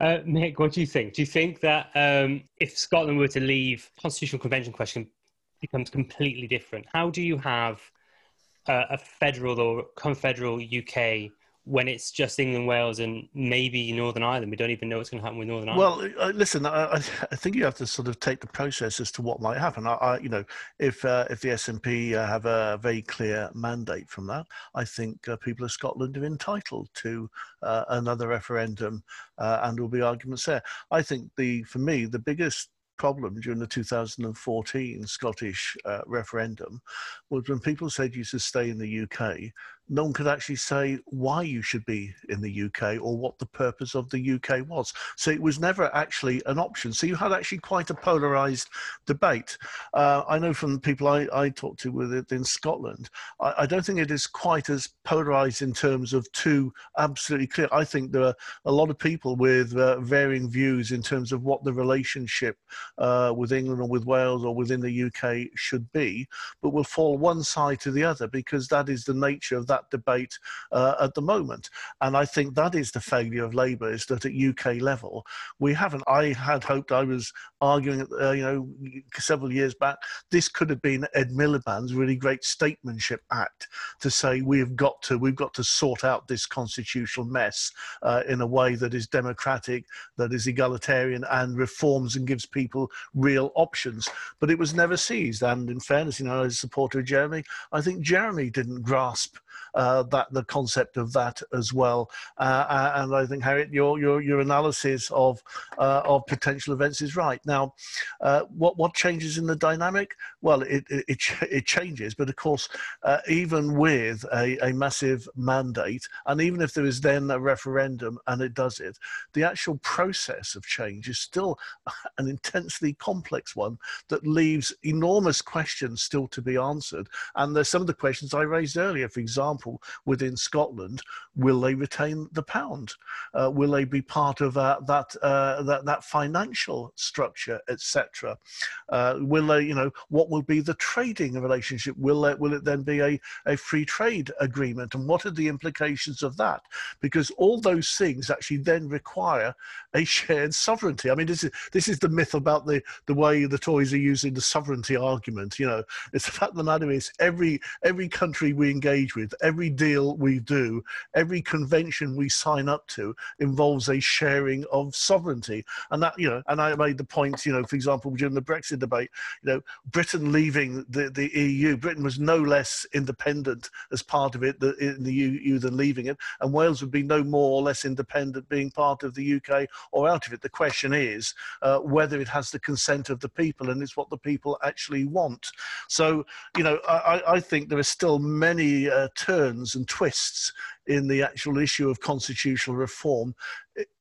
Uh, Mick, what do you think? Do you think that um, if Scotland were to leave, constitutional convention question becomes completely different? How do you have uh, a federal or confederal UK when it's just England, Wales, and maybe Northern Ireland. We don't even know what's going to happen with Northern Ireland. Well, uh, listen, I, I, think you have to sort of take the process as to what might happen. I, I you know, if uh, if the SNP uh, have a very clear mandate from that, I think uh, people of Scotland are entitled to uh, another referendum, uh, and there will be arguments there. I think the for me the biggest problem during the 2014 Scottish uh, referendum was when people said you should stay in the UK, no one could actually say why you should be in the UK or what the purpose of the UK was. So it was never actually an option. So you had actually quite a polarized debate. Uh, I know from the people I, I talked to with it in Scotland, I, I, don't think it is quite as polarized in terms of two absolutely clear. I think there are a lot of people with uh, varying views in terms of what the relationship uh, with England or with Wales or within the UK should be, but will fall one side to the other because that is the nature of that that debate uh, at the moment. And I think that is the failure of Labour is that at UK level, we haven't. I had hoped I was arguing, uh, you know, several years back, this could have been Ed Miliband's really great statesmanship act to say we've got to, we've got to sort out this constitutional mess uh, in a way that is democratic, that is egalitarian, and reforms and gives people real options. But it was never seized. And in fairness, you know, as a supporter of Jeremy, I think Jeremy didn't grasp that the concept of that as well. Uh, uh, and I think Harriet, your your your analysis of uh, of potential events is right. Now, uh, what what changes in the dynamic? Well, it it, it, changes, but of course, uh, even with a, a massive mandate, and even if there is then a referendum and it does it, the actual process of change is still [LAUGHS] an intensely complex one that leaves enormous questions still to be answered. And there's some of the questions I raised earlier, for example example, within Scotland, will they retain the pound? Uh, will they be part of uh, that, uh, that that financial structure, etc.? Uh, will they, you know, what will be the trading relationship? Will it, will it then be a, a free trade agreement? And what are the implications of that? Because all those things actually then require a [LAUGHS] shared sovereignty. I mean, this is this is the myth about the the way the Tories are using the sovereignty argument. You know, it's the fact of the matter is every every country we engage with, every deal we do, every convention we sign up to involves a sharing of sovereignty. And that, you know, and I made the point, you know, for example, during the Brexit debate, you know, Britain leaving the, the EU, Britain was no less independent as part of it in the EU than leaving it. And Wales would be no more or less independent being part of the UK or out of it. The question is uh, whether it has the consent of the people and it's what the people actually want. So, you know, I, I think there are still many uh, turns and twists in the actual issue of constitutional reform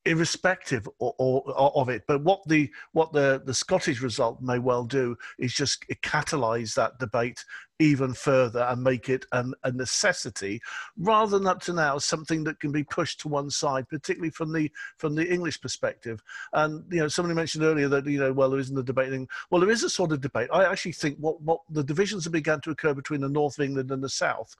irrespective or, or, of it. But what the what the the Scottish result may well do is just catalyse that debate even further and make it an, a necessity rather than up to now something that can be pushed to one side particularly from the from the english perspective and you know somebody mentioned earlier that you know well there isn't a debating well there is a sort of debate i actually think what what the divisions that began to occur between the north of england and the south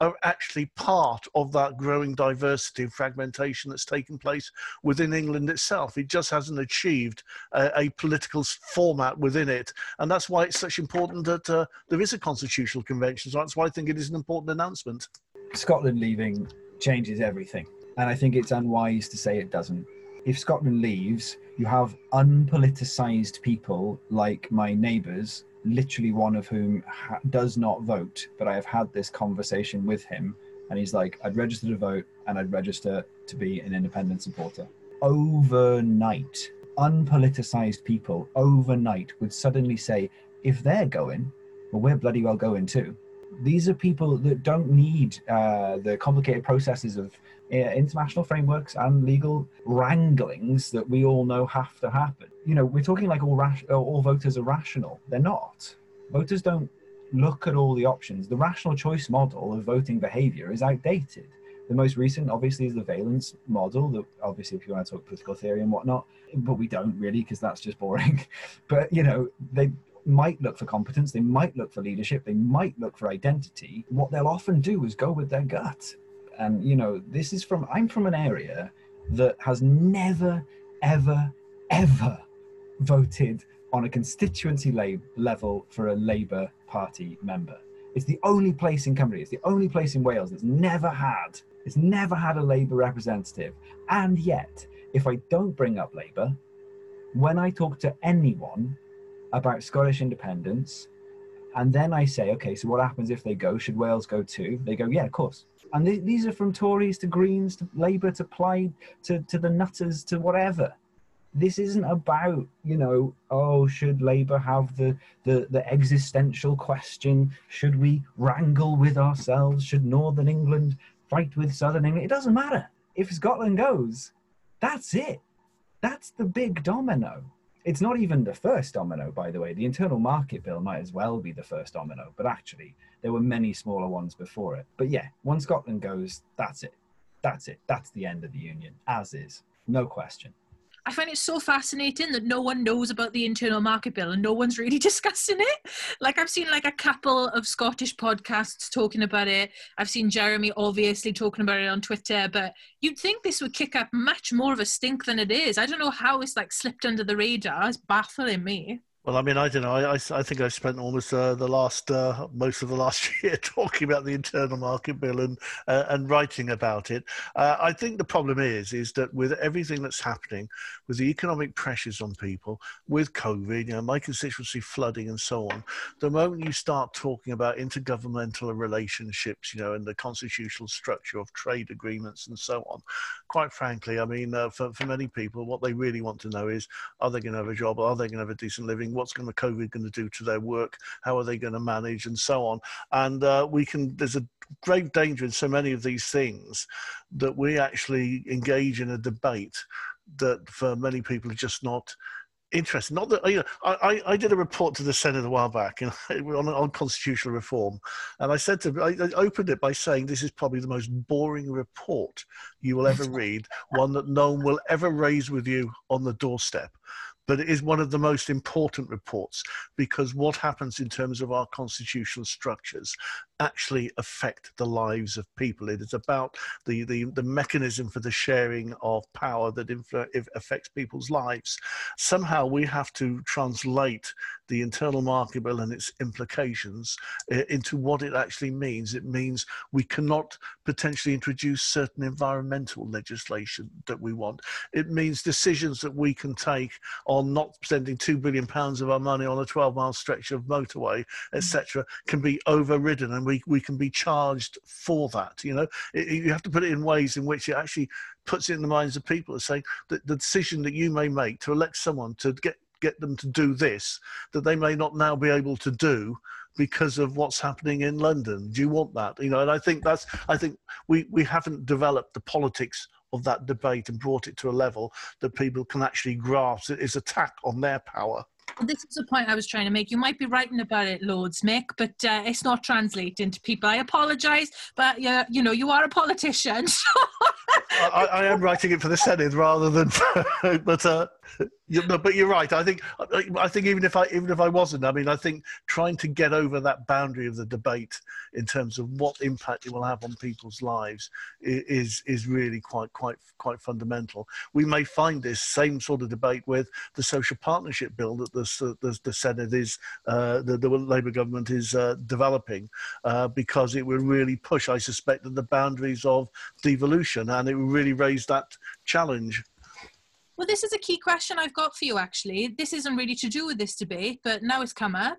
are actually part of that growing diversity and fragmentation that's taken place within England itself. It just hasn't achieved a, a political format within it. And that's why it's such important that uh, there is a constitutional convention. So that's why I think it is an important announcement. Scotland leaving changes everything. And I think it's unwise to say it doesn't. If Scotland leaves, you have unpoliticized people like my neighbours, literally one of whom ha- does not vote, but I have had this conversation with him and he's like, I'd register to vote and I'd register to be an independent supporter. Overnight, unpoliticized people overnight would suddenly say, if they're going, well, we're bloody well going too. These are people that don't need uh, the complicated processes of uh, international frameworks and legal wranglings that we all know have to happen. You know, we're talking like all, all voters are rational. They're not. Voters don't look at all the options. The rational choice model of voting behavior is outdated. The most recent, obviously, is the valence model. That obviously, if you want to talk political theory and whatnot, but we don't really because that's just boring. [LAUGHS] but you know, they might look for competence, they might look for leadership, they might look for identity. What they'll often do is go with their gut. And you know, this is from I'm from an area that has never, ever, ever voted on a constituency level for a Labour Party member. It's the only place in Cymru, it's the only place in Wales that's never had, it's never had a Labour representative. And yet, if I don't bring up Labour, when I talk to anyone about Scottish independence, and then I say, okay, so what happens if they go? Should Wales go too? They go, yeah, of course. And th- these are from Tories to Greens to Labour to Plaid to, to the Nutters to whatever this isn't about you know oh should labour have the, the the existential question? Should we wrangle with ourselves? Should northern england fight with southern england? It doesn't matter. If scotland goes that's it. That's the big domino. It's not even the first domino by the way. The internal market bill might as well be the first domino but actually there were many smaller ones before it. But yeah once scotland goes that's it. That's it. That's the end of the union as is. No question I find it so fascinating that no one knows about the internal market bill and no one's really [LAUGHS] discussing it. Like I've seen like a couple of Scottish podcasts talking about it. I've seen Jeremy obviously talking about it on Twitter, but you'd think this would kick up much more of a stink than it is. I don't know how it's like slipped under the radar. It's baffling me. Well, I mean, I don't know. I, I, I think I spent almost uh, the last uh, most of the last [LAUGHS] year talking about the internal market bill and uh, and writing about it. Uh, I think the problem is is that with everything that's happening, with the economic pressures on people, with COVID, you know, my constituency flooding and so on, the moment you start talking about intergovernmental relationships, you know, and the constitutional structure of trade agreements and so on, quite frankly, I mean, uh, for for many people, what they really want to know is, are they going to have a job? Are they going to have a decent living? What's going to COVID going to do to their work, how are they going to manage, and so on. And uh, we can. There's a great danger in so many of these things that we actually engage in a debate that for many people are just not interesting. Not that you know, I, I did a report to the Senedd a while back you know, [LAUGHS] on, on constitutional reform, and I said to I, I opened it by saying this is probably the most boring report you will ever [LAUGHS] read, one that no one will ever raise with you on the doorstep but it is one of the most important reports because what happens in terms of our constitutional structures actually affect the lives of people. It is about the, the, the mechanism for the sharing of power that influ- affects people's lives. Somehow we have to translate the internal market bill and its implications uh, into what it actually means. It means we cannot potentially introduce certain environmental legislation that we want. It means decisions that we can take on not spending two billion pounds of our money on a 12 mile stretch of motorway, etc., mm. can be overridden and we, we can be charged for that. You know, it, you have to put it in ways in which it actually puts it in the minds of people as saying that the decision that you may make to elect someone to get get them to do this that they may not now be able to do because of what's happening in London. Do you want that? You know, and I think that's I think we we haven't developed the politics of that debate and brought it to a level that people can actually grasp it is attack on their power this is the point I was trying to make. You might be writing about it loads, Mick, but uh, it's not translating to people. I apologise, but uh, you know you are a politician. [LAUGHS] So. I, I, am writing it for the Senedd rather than, [LAUGHS] but uh, but you're right. I think I think even if I even if I wasn't, I mean, I think trying to get over that boundary of the debate in terms of what impact it will have on people's lives is is really quite quite quite fundamental. We may find this same sort of debate with the social partnership bill that the the, the Senedd is uh, the, the Labour government is uh, developing uh, because it will really push, I suspect, the boundaries of devolution and it will really raise that challenge. Well, this is a key question I've got for you, actually. This isn't really to do with this debate, but now it's come up.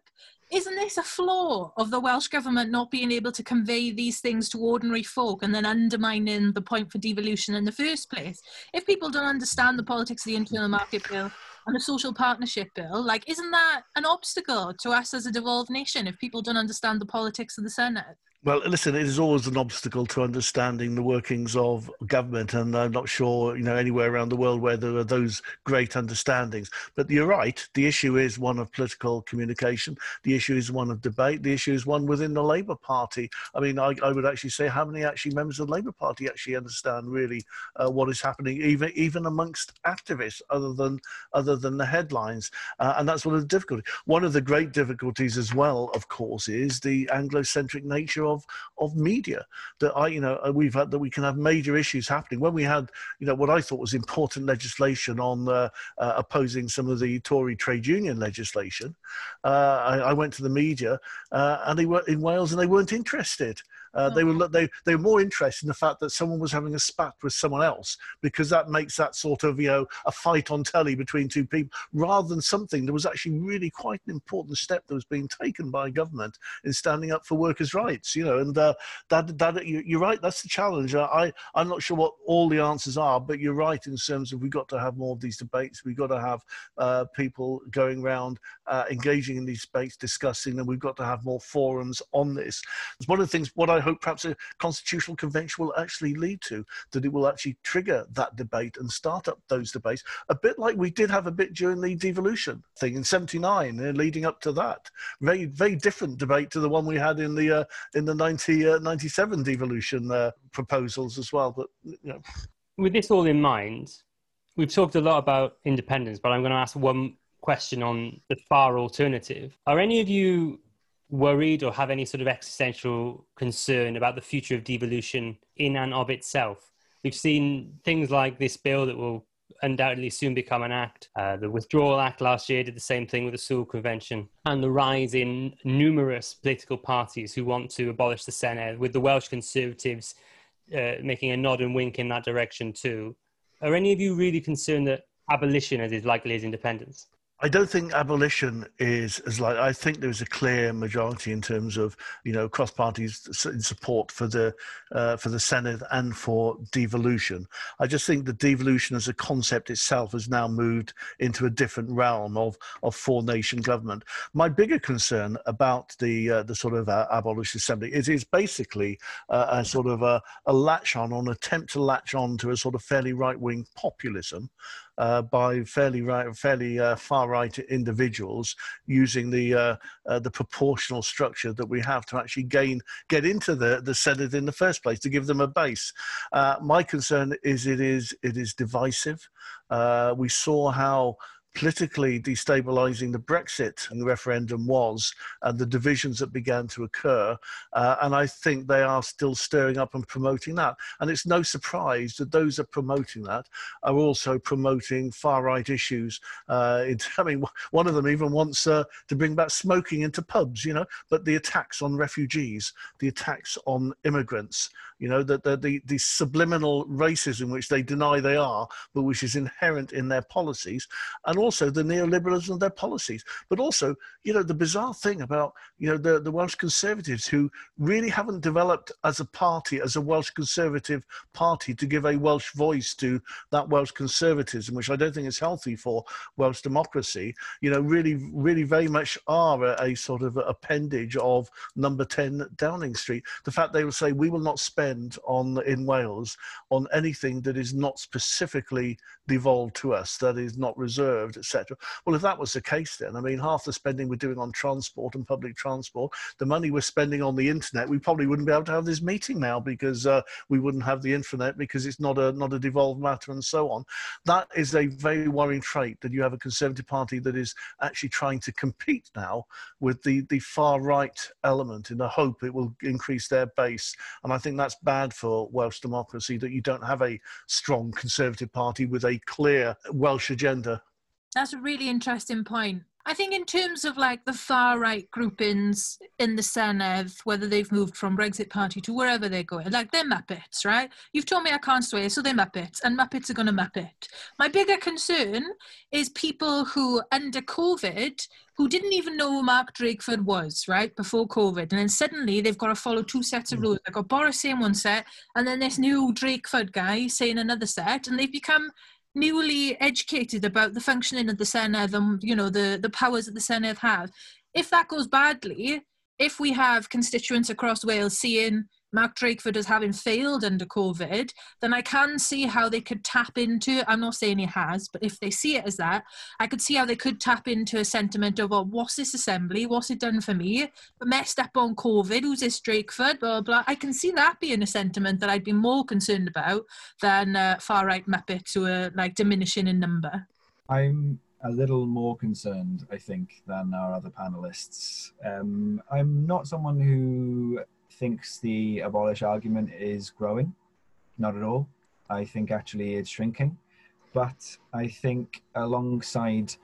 Isn't this a flaw of the Welsh Government not being able to convey these things to ordinary folk and then undermining the point for devolution in the first place? If people don't understand the politics of the internal market bill and the social partnership bill, like, isn't that an obstacle to us as a devolved nation if people don't understand the politics of the Senedd? Well, listen, it is always an obstacle to understanding the workings of government, and I'm not sure, you know, anywhere around the world where there are those great understandings. But you're right. The issue is one of political communication. The issue is one of debate. The issue is one within the Labour Party. I mean, I, I would actually say how many actually members of the Labour Party actually understand really uh, what is happening, even even amongst activists, other than other than the headlines. Uh, and that's one of the difficulties. One of the great difficulties as well, of course, is the Anglo-centric nature of of media that I you know uh, we've had that we can have major issues happening when we had you know what I thought was important legislation on uh, uh, opposing some of the Tory trade union legislation. Uh, I, I, went to the media uh, and they were in Wales and they weren't interested. Uh, they were they they were more interested in the fact that someone was having a spat with someone else because that makes that sort of you know a fight on telly between two people rather than something that was actually really quite an important step that was being taken by government in standing up for workers' rights. You know, and uh, that that you're right. That's the challenge. I I'm not sure what all the answers are, but you're right in terms of we've got to have more of these debates. We've got to have uh, people going around uh, engaging in these debates, discussing, and we've got to have more forums on this. It's one of the things. What I I hope perhaps a constitutional convention will actually lead to, that it will actually trigger that debate and start up those debates, a bit like we did have a bit during the devolution thing in 79, uh, leading up to that. Very, very different debate to the one we had in the, uh, in the 90, uh, 97 devolution uh, proposals as well. But, you know. With this all in mind, we've talked a lot about independence, but I'm going to ask one question on the far alternative. Are any of you worried or have any sort of existential concern about the future of devolution in and of itself? We've seen things like this bill that will undoubtedly soon become an act. Uh, the Withdrawal Act last year did the same thing with the Sewell Convention, and the rise in numerous political parties who want to abolish the Senedd, with the Welsh Conservatives uh, making a nod and wink in that direction too. Are any of you really concerned that abolition is as likely as independence? I don't think abolition is as like. I think there's a clear majority in terms of you know cross parties in support for the uh, for the Senedd and for devolution. I just think the devolution as a concept itself has now moved into a different realm of of four nation government. My bigger concern about the uh, the sort of uh, abolish assembly is is basically uh, a sort of a, a latch on, an attempt to latch on to a sort of fairly right wing populism uh, by fairly right, fairly uh, far right individuals using the uh, uh, the proportional structure that we have to actually gain get into the the Senedd in the first place to give them a base. Uh, my concern is it is it is divisive. we saw how politically destabilizing the Brexit and the referendum was and the divisions that began to occur. Uh, and I think they are still stirring up and promoting that. And it's no surprise that those are promoting that are also promoting far right issues. Uh, [LAUGHS] I mean, one of them even wants uh, to bring back smoking into pubs, you know, but the attacks on refugees, the attacks on immigrants, you know, the, the, the, the subliminal racism which they deny they are, but which is inherent in their policies, and also the neoliberalism of their policies. But also, you know, the bizarre thing about, you know, the, the Welsh Conservatives who really haven't developed as a party, as a Welsh Conservative party, to give a Welsh voice to that Welsh conservatism, which I don't think is healthy for Welsh democracy, you know, really, really very much are a, a sort of appendage of number 10 Downing Street. The fact they will say, we will not spend on in Wales on anything that is not specifically devolved to us, that is not reserved, etc. Well, if that was the case, then I mean, half the spending we're doing on transport and public transport, the money we're spending on the internet, we probably wouldn't be able to have this meeting now because uh, we wouldn't have the internet because it's not a not a devolved matter and so on. That is a very worrying trait that you have a Conservative Party that is actually trying to compete now with the the far right element in the hope it will increase their base, and I think that's bad for Welsh democracy that you don't have a strong Conservative Party with a clear Welsh agenda. That's a really interesting point. I think in terms of like the far right groupings in the Senedd, whether they've moved from Brexit Party to wherever they're going, like they're Muppets, right? You've told me I can't swear, so they're Muppets, and Muppets are going to Muppet. My bigger concern is people who, under COVID, who didn't even know who Mark Drakeford was, right, before COVID. And then suddenly they've got to follow two sets of hmm. rules. They've got Boris saying one set, and then this new Drakeford guy saying another set, and they've become newly educated about the functioning of the Senedd and you know the the powers that the Senedd have. If that goes badly, if we have constituents across Wales seeing Mark Drakeford as having failed under COVID, then I can see how they could tap into, I'm not saying he has, but if they see it as that, I could see how they could tap into a sentiment of, well, what's this assembly? What's it done for me? But messed up on COVID, who's this Drakeford? Blah, blah. I can see that being a sentiment that I'd be more concerned about than uh, far right Muppets who are like diminishing in number. I'm a little more concerned, I think, than our other panelists. Um, I'm not someone who thinks the abolish argument is growing. Not at all. I think actually it's shrinking. But I think alongside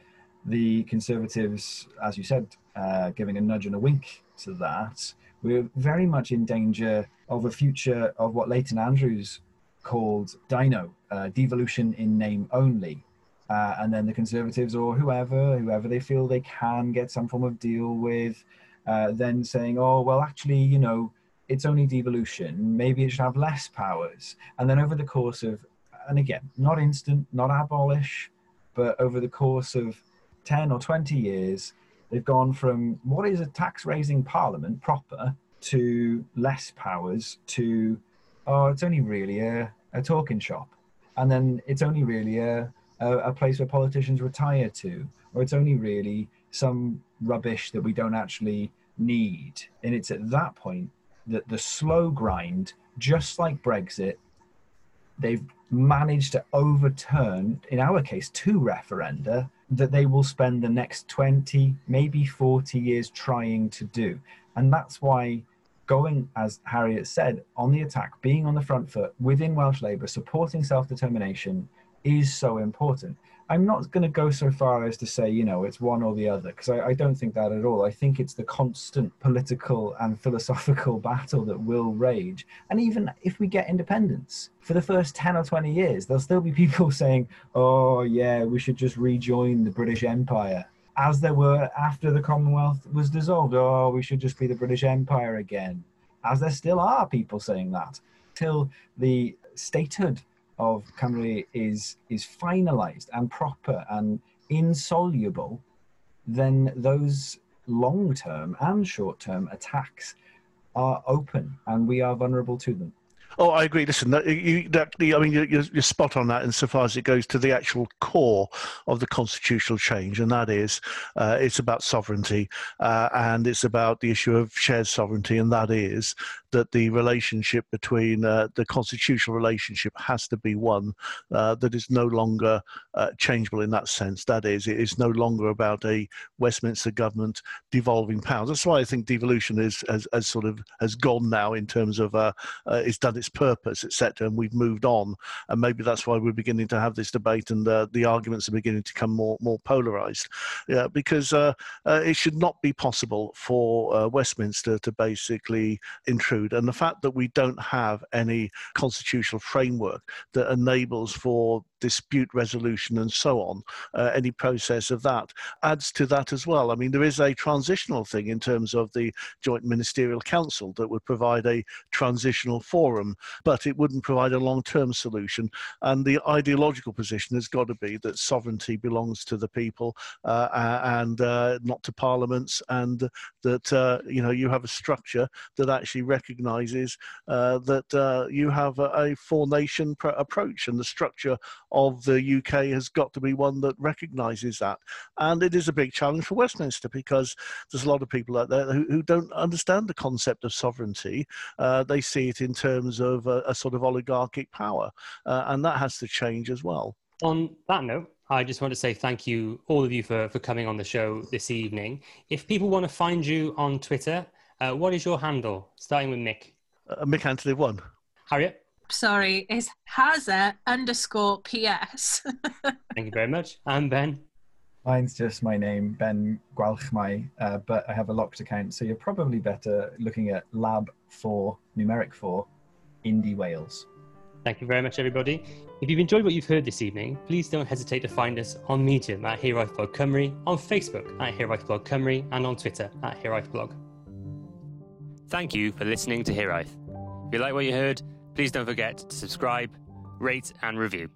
the Conservatives, as you said, uh, giving a nudge and a wink to that, we're very much in danger of a future of what Leighton Andrews called Dino, uh, devolution in name only. Uh, and then the Conservatives or whoever, whoever they feel they can get some form of deal with, uh, then saying, oh, well, actually, you know, it's only devolution. Maybe it should have less powers. And then over the course of, and again, not instant, not abolish, but over the course of 10 or 20 years, they've gone from what is a tax raising parliament proper to less powers to, oh, it's only really a, a talking shop. And then it's only really a, a, a place where politicians retire to, or it's only really some rubbish that we don't actually need. And it's at that point that the slow grind, just like Brexit, they've managed to overturn, in our case, two referenda that they will spend the next 20, maybe 40 years trying to do. And that's why going, as Harriet said, on the attack, being on the front foot within Welsh Labour, supporting self determination is so important. I'm not going to go so far as to say, you know, it's one or the other, because I, I, don't think that at all. I think it's the constant political and philosophical battle that will rage. And even if we get independence, for the first 10 or 20 years, there'll still be [LAUGHS] people saying, oh, yeah, we should just rejoin the British Empire. As there were after the Commonwealth was dissolved, oh, we should just be the British Empire again. As there still are people saying that, till the statehood of Cymru is is finalized and proper and insoluble, then those long term and short term attacks are open and we are vulnerable to them. Oh, I agree. Listen, that, you, that, I mean, you're, you're, spot on that insofar as it goes to the actual core of the constitutional change, and that is uh, it's about sovereignty uh, and it's about the issue of shared sovereignty, and that is that the relationship between uh, the constitutional relationship has to be one uh, that is no longer uh, changeable in that sense. That is, it is no longer about a Westminster government devolving powers. That's why I think devolution is has, has sort of has gone now in terms of uh, it's done its purpose, etc. And we've moved on, and maybe that's why we're beginning to have this debate, and uh, the arguments are beginning to come more more polarized. Yeah, because uh, uh, it should not be possible for uh, Westminster to basically intrude and the fact that we don't have any constitutional framework that enables for dispute resolution and so on, uh, any process of that adds to that as well. I mean, there is a transitional thing in terms of the Joint Ministerial Council that would provide a transitional forum, but it wouldn't provide a long term solution. And the ideological position has got to be that sovereignty belongs to the people uh, and uh, not to parliaments, and that uh, you know you have a structure that actually recognises uh, that uh, you have a, a four nation pr- approach, and the structure of the UK has got to be one that recognises that. And it is a big challenge for Westminster because there's a lot of people out there who, who don't understand the concept of sovereignty. Uh, they see it in terms of a, a sort of oligarchic power, uh, and that has to change as well. On that note, I just want to say thank you, all of you, for, for coming on the show this evening. If people want to find you on Twitter, uh, what is your handle? Starting with Mick. Uh, Mick Antoniw 1. Harriet? Sorry, is Haza underscore PS. [LAUGHS] Thank you very much. And Ben? Mine's just my name, Ben Gwalchmai, uh, but I have a locked account, so you're probably better looking at Lab 4, numeric 4, Indie Wales. Thank you very much, everybody. If you've enjoyed what you've heard this evening, please don't hesitate to find us on Medium at Hiraeth Blog Cymru, on Facebook at Hiraeth Blog Cymru, and on Twitter at Hiraeth Blog. Thank you for listening to Hiraeth. If you like what you heard, Please don't forget to subscribe, rate, and review.